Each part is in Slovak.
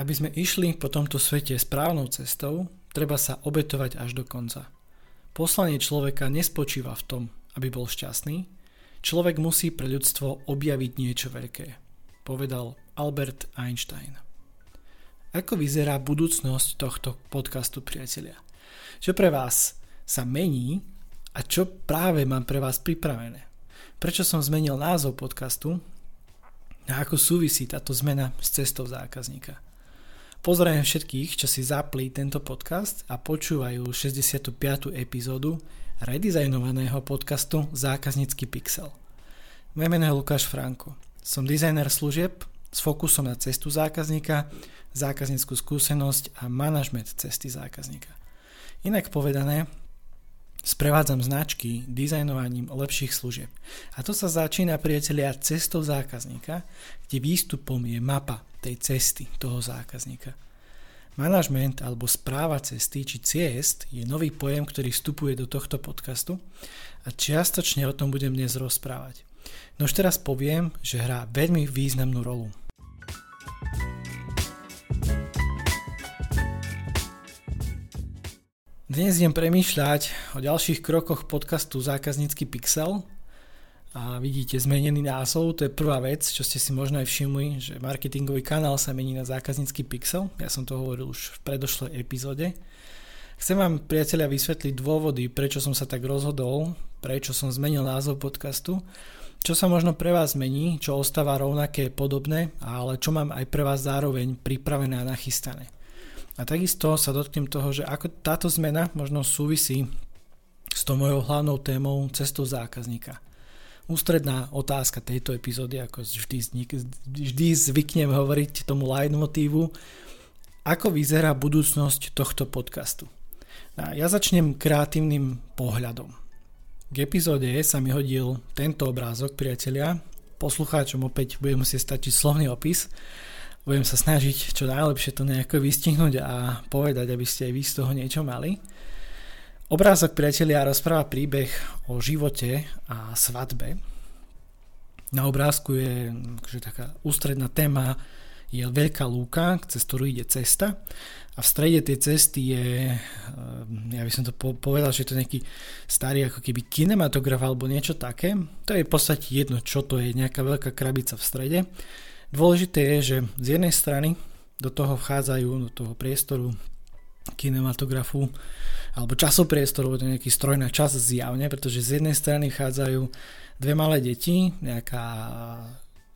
Aby sme išli po tomto svete správnou cestou, treba sa obetovať až do konca. Poslanie človeka nespočíva v tom, aby bol šťastný, človek musí pre ľudstvo objaviť niečo veľké, povedal Albert Einstein. Ako vyzerá budúcnosť tohto podcastu, priatelia? Čo pre vás sa mení a čo práve mám pre vás pripravené? Prečo som zmenil názov podcastu a ako súvisí táto zmena s cestou zákazníka? Pozdravujem všetkých, čo si zapli tento podcast a počúvajú 65. epizódu redizajnovaného podcastu Zákaznícky pixel. Moje meno je Lukáš Franko. Som dizajner služieb s fokusom na cestu zákazníka, zákazníckú skúsenosť a manažment cesty zákazníka. Inak povedané, Sprevádzam značky dizajnovaním lepších služieb. A to sa začína, priatelia, cestou zákazníka, kde výstupom je mapa tej cesty toho zákazníka. Manažment alebo správa cesty či ciest je nový pojem, ktorý vstupuje do tohto podcastu a čiastočne o tom budem dnes rozprávať. No už teraz poviem, že hrá veľmi významnú rolu. Dnes idem premýšľať o ďalších krokoch podcastu Zákaznícky pixel a vidíte zmenený názov, to je prvá vec, čo ste si možno aj všimli, že marketingový kanál sa mení na Zákaznícky pixel, ja som to hovoril už v predošlej epizóde. Chcem vám priatelia vysvetliť dôvody, prečo som sa tak rozhodol, prečo som zmenil názov podcastu, čo sa možno pre vás zmení, čo ostáva rovnaké, podobné, ale čo mám aj pre vás zároveň pripravené a nachystané. A takisto sa dotknem toho, že ako táto zmena možno súvisí s tou mojou hlavnou témou cestou zákazníka. Ústredná otázka tejto epizódy, ako vždy, vždy zvyknem hovoriť tomu motívu, ako vyzerá budúcnosť tohto podcastu. A ja začnem kreatívnym pohľadom. K epizóde sa mi hodil tento obrázok, priatelia. Poslucháčom opäť budem musieť stačiť slovný opis budem sa snažiť čo najlepšie to nejako vystihnúť a povedať, aby ste aj vy z toho niečo mali. Obrázok priatelia rozpráva príbeh o živote a svadbe. Na obrázku je akože taká ústredná téma je veľká lúka, cez ktorú ide cesta a v strede tej cesty je, ehm, ja by som to povedal, že je to nejaký starý ako keby kinematograf alebo niečo také. To je v podstate jedno, čo to je, nejaká veľká krabica v strede Dôležité je, že z jednej strany do toho vchádzajú, do toho priestoru kinematografu alebo časopriestoru, to je nejaký stroj na čas zjavne, pretože z jednej strany vchádzajú dve malé deti, nejaká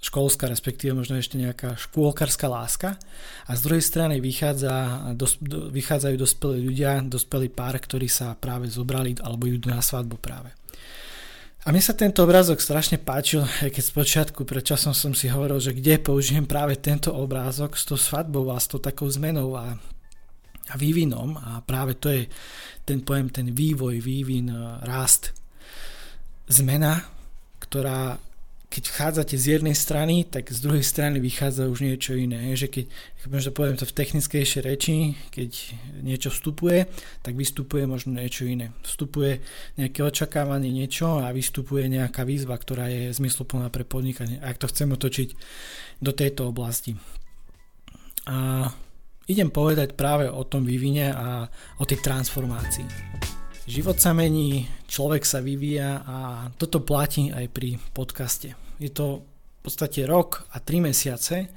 školská, respektíve možno ešte nejaká škôlkarská láska a z druhej strany vychádza, dos, do, vychádzajú dospelí ľudia, dospelý pár, ktorí sa práve zobrali alebo idú na svadbu práve. A mne sa tento obrázok strašne páčil, aj keď spočiatku pred časom som si hovoril, že kde použijem práve tento obrázok s tou svadbou a s tou takou zmenou a, a vývinom a práve to je ten pojem, ten vývoj, vývin, rast. Zmena, ktorá keď vchádzate z jednej strany, tak z druhej strany vychádza už niečo iné. Že keď, možno poviem to v technickejšej reči, keď niečo vstupuje, tak vystupuje možno niečo iné. Vstupuje nejaké očakávanie niečo a vystupuje nejaká výzva, ktorá je zmysluplná pre podnikanie. Ak to chcem otočiť do tejto oblasti. A idem povedať práve o tom vývine a o tej transformácii. Život sa mení, človek sa vyvíja a toto platí aj pri podcaste. Je to v podstate rok a 3 mesiace,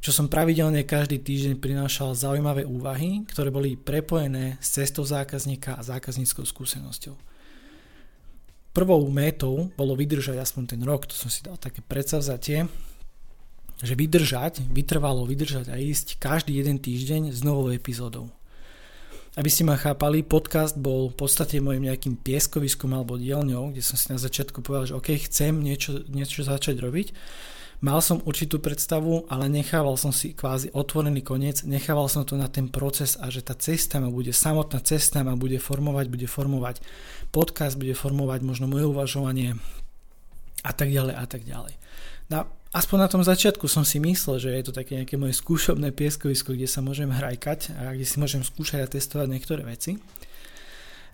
čo som pravidelne každý týždeň prinášal zaujímavé úvahy, ktoré boli prepojené s cestou zákazníka a zákazníckou skúsenosťou. Prvou métou bolo vydržať aspoň ten rok, to som si dal také predsavzatie, že vydržať, vytrvalo vydržať a ísť každý jeden týždeň s novou epizódou. Aby ste ma chápali, podcast bol v podstate môjim nejakým pieskoviskom alebo dielňou, kde som si na začiatku povedal, že OK, chcem niečo, niečo začať robiť. Mal som určitú predstavu, ale nechával som si kvázi otvorený koniec, nechával som to na ten proces a že tá cesta ma bude, samotná cesta ma bude formovať, bude formovať podcast, bude formovať možno moje uvažovanie a tak ďalej a tak ďalej. No, aspoň na tom začiatku som si myslel, že je to také nejaké moje skúšobné pieskovisko, kde sa môžem hrajkať a kde si môžem skúšať a testovať niektoré veci.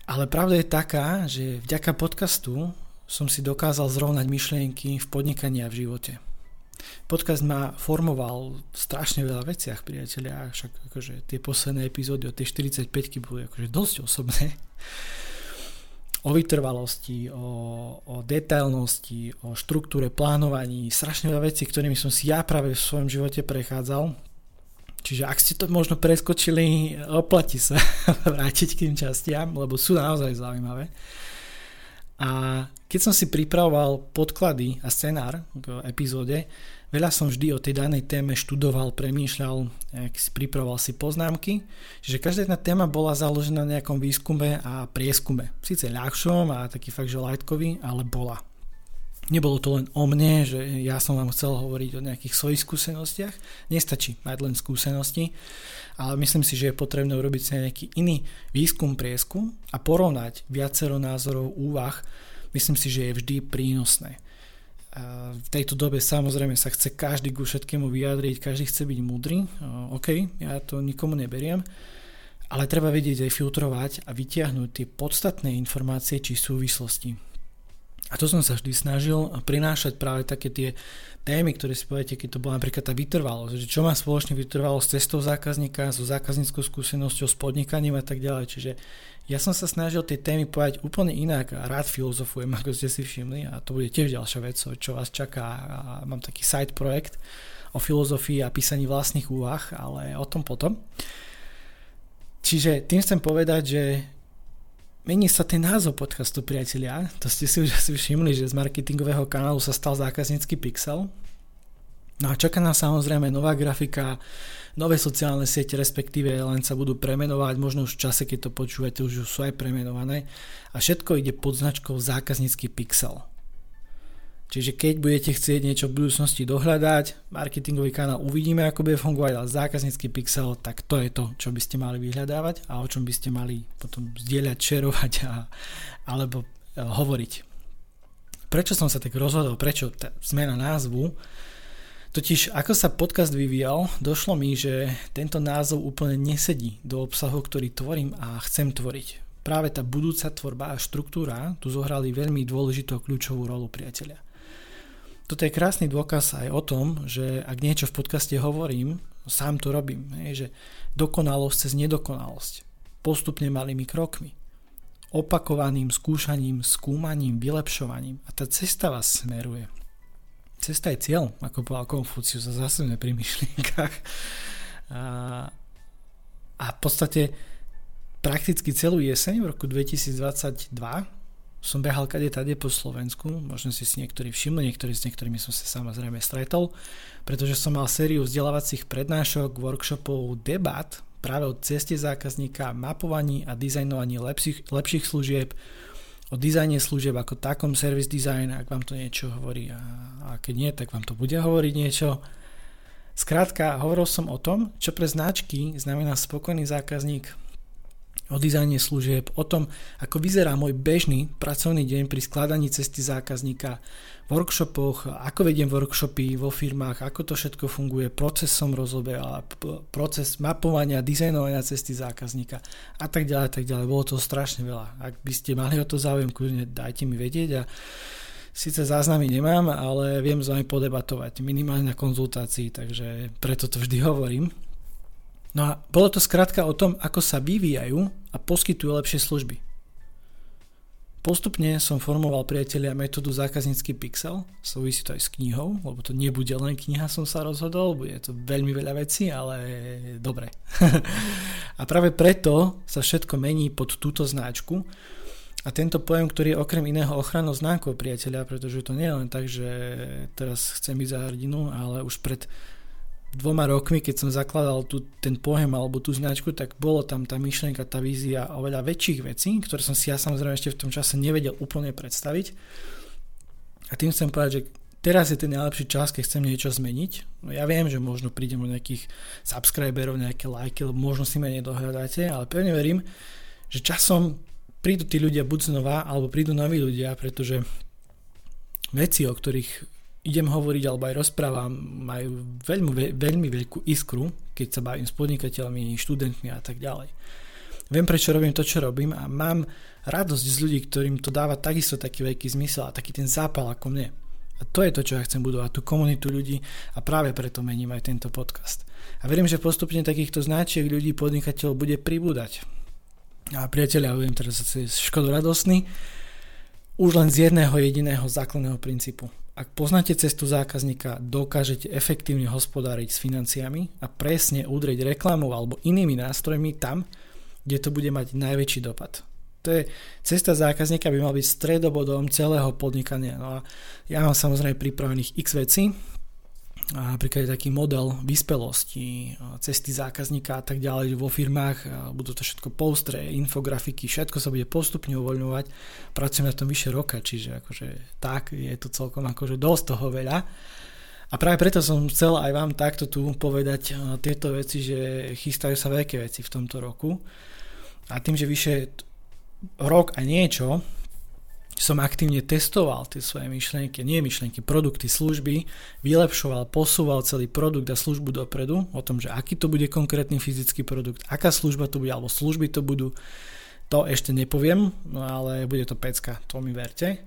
Ale pravda je taká, že vďaka podcastu som si dokázal zrovnať myšlienky v podnikaní a v živote. Podcast ma formoval v strašne veľa veciach, priatelia, však akože tie posledné epizódy od tej 45 boli akože dosť osobné. O vytrvalosti, o, o detailnosti, o štruktúre, plánovaní, strašne veľa vecí, ktorými som si ja práve v svojom živote prechádzal. Čiže ak ste to možno preskočili, oplatí sa vrátiť k tým častiam, lebo sú naozaj zaujímavé. A keď som si pripravoval podklady a scenár k epizóde, veľa som vždy o tej danej téme študoval, premýšľal, si pripravoval si poznámky, že každá jedna téma bola založená na nejakom výskume a prieskume. Sice ľahšom a taký fakt, že lightkový, ale bola. Nebolo to len o mne, že ja som vám chcel hovoriť o nejakých svojich skúsenostiach. Nestačí mať len skúsenosti, ale myslím si, že je potrebné urobiť si nejaký iný výskum, prieskum a porovnať viacero názorov, úvah. Myslím si, že je vždy prínosné. V tejto dobe samozrejme sa chce každý ku všetkému vyjadriť, každý chce byť múdry. OK, ja to nikomu neberiem, ale treba vedieť aj filtrovať a vytiahnuť tie podstatné informácie či súvislosti a to som sa vždy snažil prinášať práve také tie témy, ktoré si poviete, keď to bola napríklad tá vytrvalosť, že čo má spoločne vytrvalosť s cestou zákazníka, so zákazníckou skúsenosťou, s podnikaním a tak ďalej. Čiže ja som sa snažil tie témy povedať úplne inak a rád filozofujem, ako ste si všimli a to bude tiež ďalšia vec, čo vás čaká. A mám taký side projekt o filozofii a písaní vlastných úvah, ale o tom potom. Čiže tým chcem povedať, že Mení sa ten názov podcastu, priatelia. To ste si už asi všimli, že z marketingového kanálu sa stal zákaznícky pixel. No a čaká nás samozrejme nová grafika, nové sociálne siete, respektíve len sa budú premenovať, možno už v čase, keď to počúvate, už sú aj premenované. A všetko ide pod značkou zákaznícky pixel. Čiže keď budete chcieť niečo v budúcnosti dohľadať, marketingový kanál uvidíme, ako bude fungovať, ale zákaznícky pixel, tak to je to, čo by ste mali vyhľadávať a o čom by ste mali potom zdieľať, šerovať a, alebo a, e, hovoriť. Prečo som sa tak rozhodol, prečo tá zmena názvu? Totiž ako sa podcast vyvíjal, došlo mi, že tento názov úplne nesedí do obsahu, ktorý tvorím a chcem tvoriť. Práve tá budúca tvorba a štruktúra tu zohrali veľmi dôležitú kľúčovú rolu priateľia. Toto je krásny dôkaz aj o tom, že ak niečo v podcaste hovorím, sám to robím, hej, že dokonalosť cez nedokonalosť, postupne malými krokmi, opakovaným skúšaním, skúmaním, vylepšovaním a tá cesta vás smeruje. Cesta je cieľ, ako povedal Konfucius a zase pri myšlienkach. A, a v podstate prakticky celú jeseň v roku 2022 som behal kade tade po Slovensku, možno si si niektorí všimli, niektorí s niektorými som sa samozrejme stretol, pretože som mal sériu vzdelávacích prednášok, workshopov, debat práve o ceste zákazníka, mapovaní a dizajnovaní lepších, lepších služieb, o dizajne služieb ako takom service design, ak vám to niečo hovorí a, a keď nie, tak vám to bude hovoriť niečo. Skrátka, hovoril som o tom, čo pre značky znamená spokojný zákazník, o dizajne služieb, o tom, ako vyzerá môj bežný pracovný deň pri skladaní cesty zákazníka, workshopoch, ako vediem workshopy vo firmách, ako to všetko funguje, proces som rozoberal, proces mapovania, dizajnovania cesty zákazníka a tak ďalej, tak ďalej. Bolo to strašne veľa. Ak by ste mali o to záujem, kľudne dajte mi vedieť a Sice záznamy nemám, ale viem s vami podebatovať, minimálne na konzultácii, takže preto to vždy hovorím. No a bolo to skrátka o tom, ako sa vyvíjajú a poskytujú lepšie služby. Postupne som formoval priatelia metódu zákaznícky pixel, súvisí to aj s knihou, lebo to nebude len kniha, som sa rozhodol, bude to veľmi veľa vecí, ale dobre. a práve preto sa všetko mení pod túto značku a tento pojem, ktorý je okrem iného ochranou znákov priateľa, pretože to nie je len tak, že teraz chcem byť za hrdinu, ale už pred dvoma rokmi, keď som zakladal tu, ten pojem alebo tú značku, tak bolo tam tá myšlienka, tá vízia oveľa väčších vecí, ktoré som si ja samozrejme ešte v tom čase nevedel úplne predstaviť. A tým chcem povedať, že teraz je ten najlepší čas, keď chcem niečo zmeniť. No ja viem, že možno prídem o nejakých subscriberov, nejaké lajky, lebo možno si ma nedohľadáte, ale pevne verím, že časom prídu tí ľudia buď znova, alebo prídu noví ľudia, pretože veci, o ktorých idem hovoriť alebo aj rozprávam, majú veľmi, veľmi veľkú iskru, keď sa bavím s podnikateľmi, študentmi a tak ďalej. Viem, prečo robím to, čo robím a mám radosť z ľudí, ktorým to dáva takisto taký veľký zmysel a taký ten zápal ako mne. A to je to, čo ja chcem budovať, tú komunitu ľudí a práve preto mením aj tento podcast. A verím, že postupne takýchto značiek ľudí, podnikateľov bude pribúdať. A priateľia, budem teraz škodoradosný, už len z jedného jediného základného princípu. Ak poznáte cestu zákazníka, dokážete efektívne hospodáriť s financiami a presne udrieť reklamou alebo inými nástrojmi tam, kde to bude mať najväčší dopad. To je cesta zákazníka by mal byť stredobodom celého podnikania. No a ja mám samozrejme pripravených x vecí, napríklad taký model vyspelosti, cesty zákazníka a tak ďalej vo firmách, budú to všetko postre, infografiky, všetko sa bude postupne uvoľňovať, pracujem na tom vyše roka, čiže akože tak je to celkom akože dosť toho veľa. A práve preto som chcel aj vám takto tu povedať tieto veci, že chystajú sa veľké veci v tomto roku. A tým, že vyše rok a niečo som aktívne testoval tie svoje myšlienky, nie myšlienky, produkty, služby, vylepšoval, posúval celý produkt a službu dopredu, o tom, že aký to bude konkrétny fyzický produkt, aká služba to bude, alebo služby to budú, to ešte nepoviem, no ale bude to pecka, to mi verte.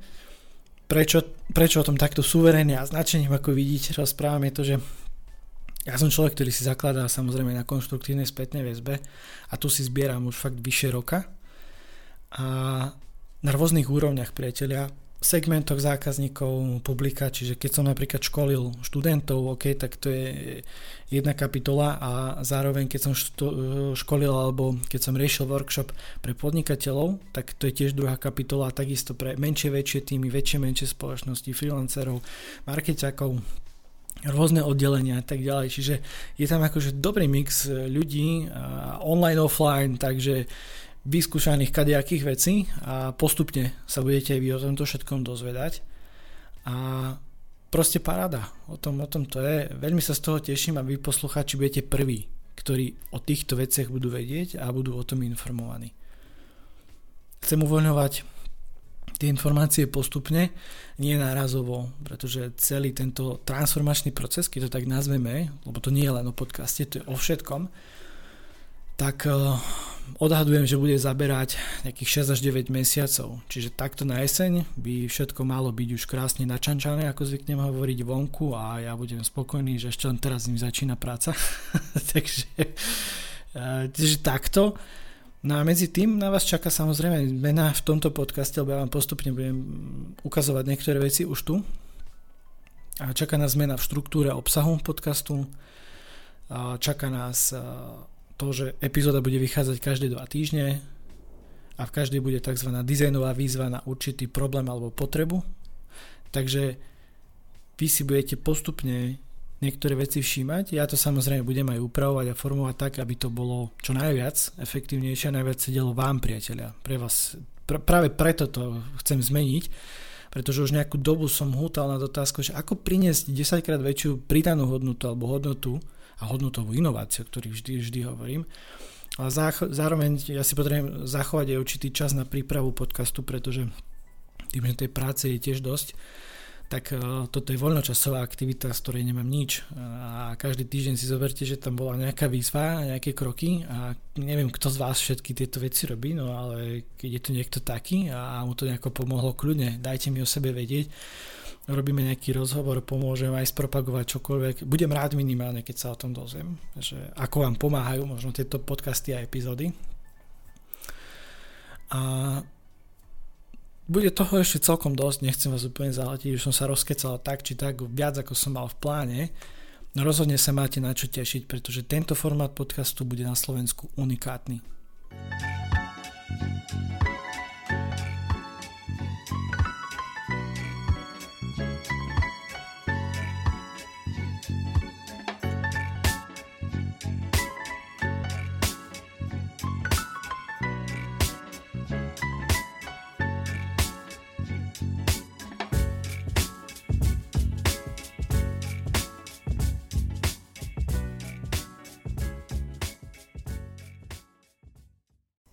Prečo, prečo o tom takto suverénne a značením, ako vidíte, rozprávam, je to, že ja som človek, ktorý si zakladá samozrejme na konštruktívnej spätnej väzbe a tu si zbieram už fakt vyše roka a na rôznych úrovniach priatelia, segmentoch zákazníkov, publika, čiže keď som napríklad školil študentov, OK, tak to je jedna kapitola a zároveň keď som školil alebo keď som riešil workshop pre podnikateľov, tak to je tiež druhá kapitola a takisto pre menšie, väčšie týmy, väčšie, menšie spoločnosti, freelancerov, markeťakov, rôzne oddelenia a tak ďalej. Čiže je tam akože dobrý mix ľudí, online, offline, takže vyskúšaných kadejakých vecí a postupne sa budete vy o tomto všetkom dozvedať. A proste paráda. O tom, o tom to je. Veľmi sa z toho teším a vy poslucháči budete prví, ktorí o týchto veciach budú vedieť a budú o tom informovaní. Chcem uvoľňovať tie informácie postupne, nie nárazovo, pretože celý tento transformačný proces, keď to tak nazveme, lebo to nie je len o podcaste, to je o všetkom, tak eh, odhadujem, že bude zaberať nejakých 6 až 9 mesiacov. Čiže takto na jeseň by všetko malo byť už krásne načančané, ako zvyknem hovoriť vonku a ja budem spokojný, že ešte len teraz im začína práca. takže, eh, takže takto. No a medzi tým na vás čaká samozrejme mena v tomto podcaste, lebo ja vám postupne budem ukazovať niektoré veci už tu. A čaká nás zmena v štruktúre obsahu podcastu. A čaká nás eh, to, že epizóda bude vychádzať každé dva týždne a v každej bude tzv. dizajnová výzva na určitý problém alebo potrebu. Takže vy si budete postupne niektoré veci všímať. Ja to samozrejme budem aj upravovať a formovať tak, aby to bolo čo najviac efektívnejšie a najviac sedelo vám, priateľia. Pre vás, pr- práve preto to chcem zmeniť, pretože už nejakú dobu som hútal nad otázkou, že ako priniesť 10 krát väčšiu pridanú hodnotu alebo hodnotu a hodnotovú inováciu, o ktorých vždy, vždy hovorím. Ale zároveň ja si potrebujem zachovať aj určitý čas na prípravu podcastu, pretože tým, že tej práce je tiež dosť, tak uh, toto je voľnočasová aktivita, z ktorej nemám nič a každý týždeň si zoberte, že tam bola nejaká výzva, nejaké kroky a neviem, kto z vás všetky tieto veci robí, no ale keď je tu niekto taký a mu to nejako pomohlo kľudne, dajte mi o sebe vedieť robíme nejaký rozhovor, pomôžem aj spropagovať čokoľvek. Budem rád minimálne, keď sa o tom dozviem, že ako vám pomáhajú možno tieto podcasty a epizódy. A bude toho ešte celkom dosť, nechcem vás úplne zaletiť, už som sa rozkecal tak či tak viac ako som mal v pláne. No rozhodne sa máte na čo tešiť, pretože tento formát podcastu bude na Slovensku unikátny.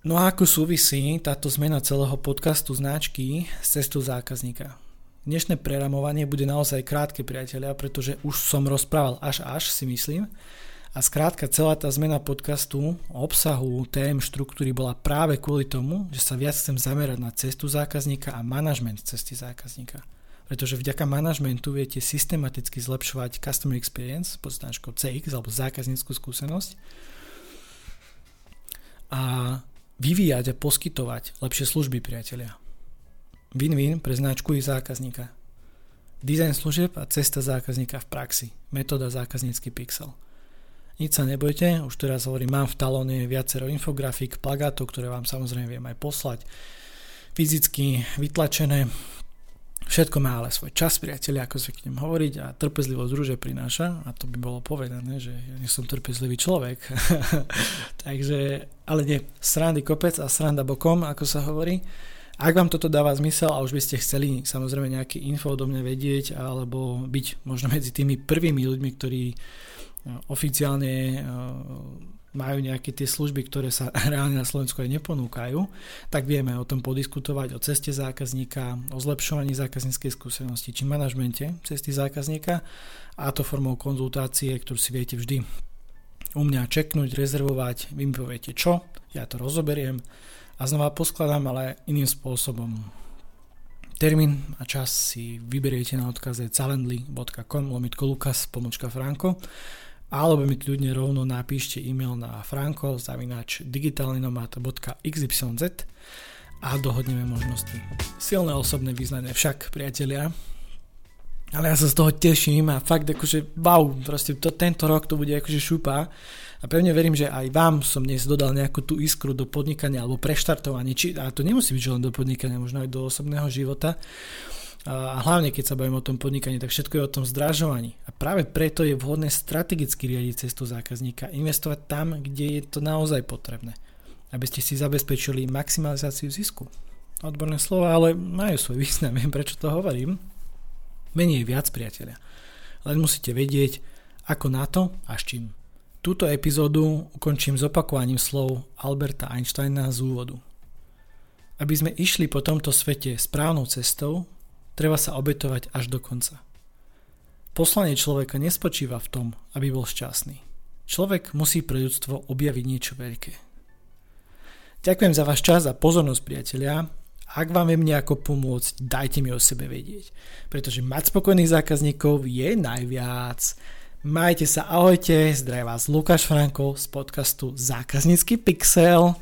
No a ako súvisí táto zmena celého podcastu značky s cestou zákazníka? Dnešné preramovanie bude naozaj krátke, priatelia, pretože už som rozprával až až, si myslím. A skrátka celá tá zmena podcastu, obsahu, tém, štruktúry bola práve kvôli tomu, že sa viac chcem zamerať na cestu zákazníka a manažment cesty zákazníka. pretože vďaka manažmentu viete systematicky zlepšovať customer experience, poznáčko CX alebo zákazníckú skúsenosť a vyvíjať a poskytovať lepšie služby priatelia. Win-win pre značku i zákazníka. Design služieb a cesta zákazníka v praxi. Metóda zákaznícky pixel. Nič sa nebojte, už teraz hovorím, mám v talóne viacero infografík, plagátov, ktoré vám samozrejme viem aj poslať. Fyzicky vytlačené, Všetko má ale svoj čas, priatelia, ako zvyknem hovoriť a trpezlivosť rúže prináša a to by bolo povedané, že ja nie som trpezlivý človek. Takže, ale nie, srandy kopec a sranda bokom, ako sa hovorí. Ak vám toto dáva zmysel a už by ste chceli samozrejme nejaké info o mňa vedieť alebo byť možno medzi tými prvými ľuďmi, ktorí oficiálne majú nejaké tie služby, ktoré sa reálne na Slovensku aj neponúkajú, tak vieme o tom podiskutovať, o ceste zákazníka, o zlepšovaní zákazníckej skúsenosti či manažmente cesty zákazníka a to formou konzultácie, ktorú si viete vždy u mňa čeknúť, rezervovať, vy mi poviete čo, ja to rozoberiem a znova poskladám, ale iným spôsobom. Termín a čas si vyberiete na odkaze calendly.com lomitko lukas pomočka franko alebo mi kľudne rovno napíšte e-mail na franko zavinač digitálnynomad.xyz a dohodneme možnosti. Silné osobné význanie však, priatelia. Ale ja sa z toho teším a fakt akože wow, proste to, tento rok to bude akože šupa a pevne verím, že aj vám som dnes dodal nejakú tú iskru do podnikania alebo preštartovanie, či, a to nemusí byť len do podnikania, možno aj do osobného života a hlavne keď sa bavíme o tom podnikaní, tak všetko je o tom zdražovaní. A práve preto je vhodné strategicky riadiť cestu zákazníka, investovať tam, kde je to naozaj potrebné, aby ste si zabezpečili maximalizáciu zisku. Odborné slova, ale majú svoj význam, viem prečo to hovorím. Menej viac, priateľia. Len musíte vedieť, ako na to a s čím. Túto epizódu ukončím s opakovaním slov Alberta Einsteina z úvodu. Aby sme išli po tomto svete správnou cestou, Treba sa obetovať až do konca. Poslanie človeka nespočíva v tom, aby bol šťastný. Človek musí pre ľudstvo objaviť niečo veľké. Ďakujem za váš čas a pozornosť, priatelia. Ak vám viem nejako pomôcť, dajte mi o sebe vedieť. Pretože mať spokojných zákazníkov je najviac. Majte sa, ahojte, zdraví vás Lukáš Franko z podcastu Zákaznícky pixel.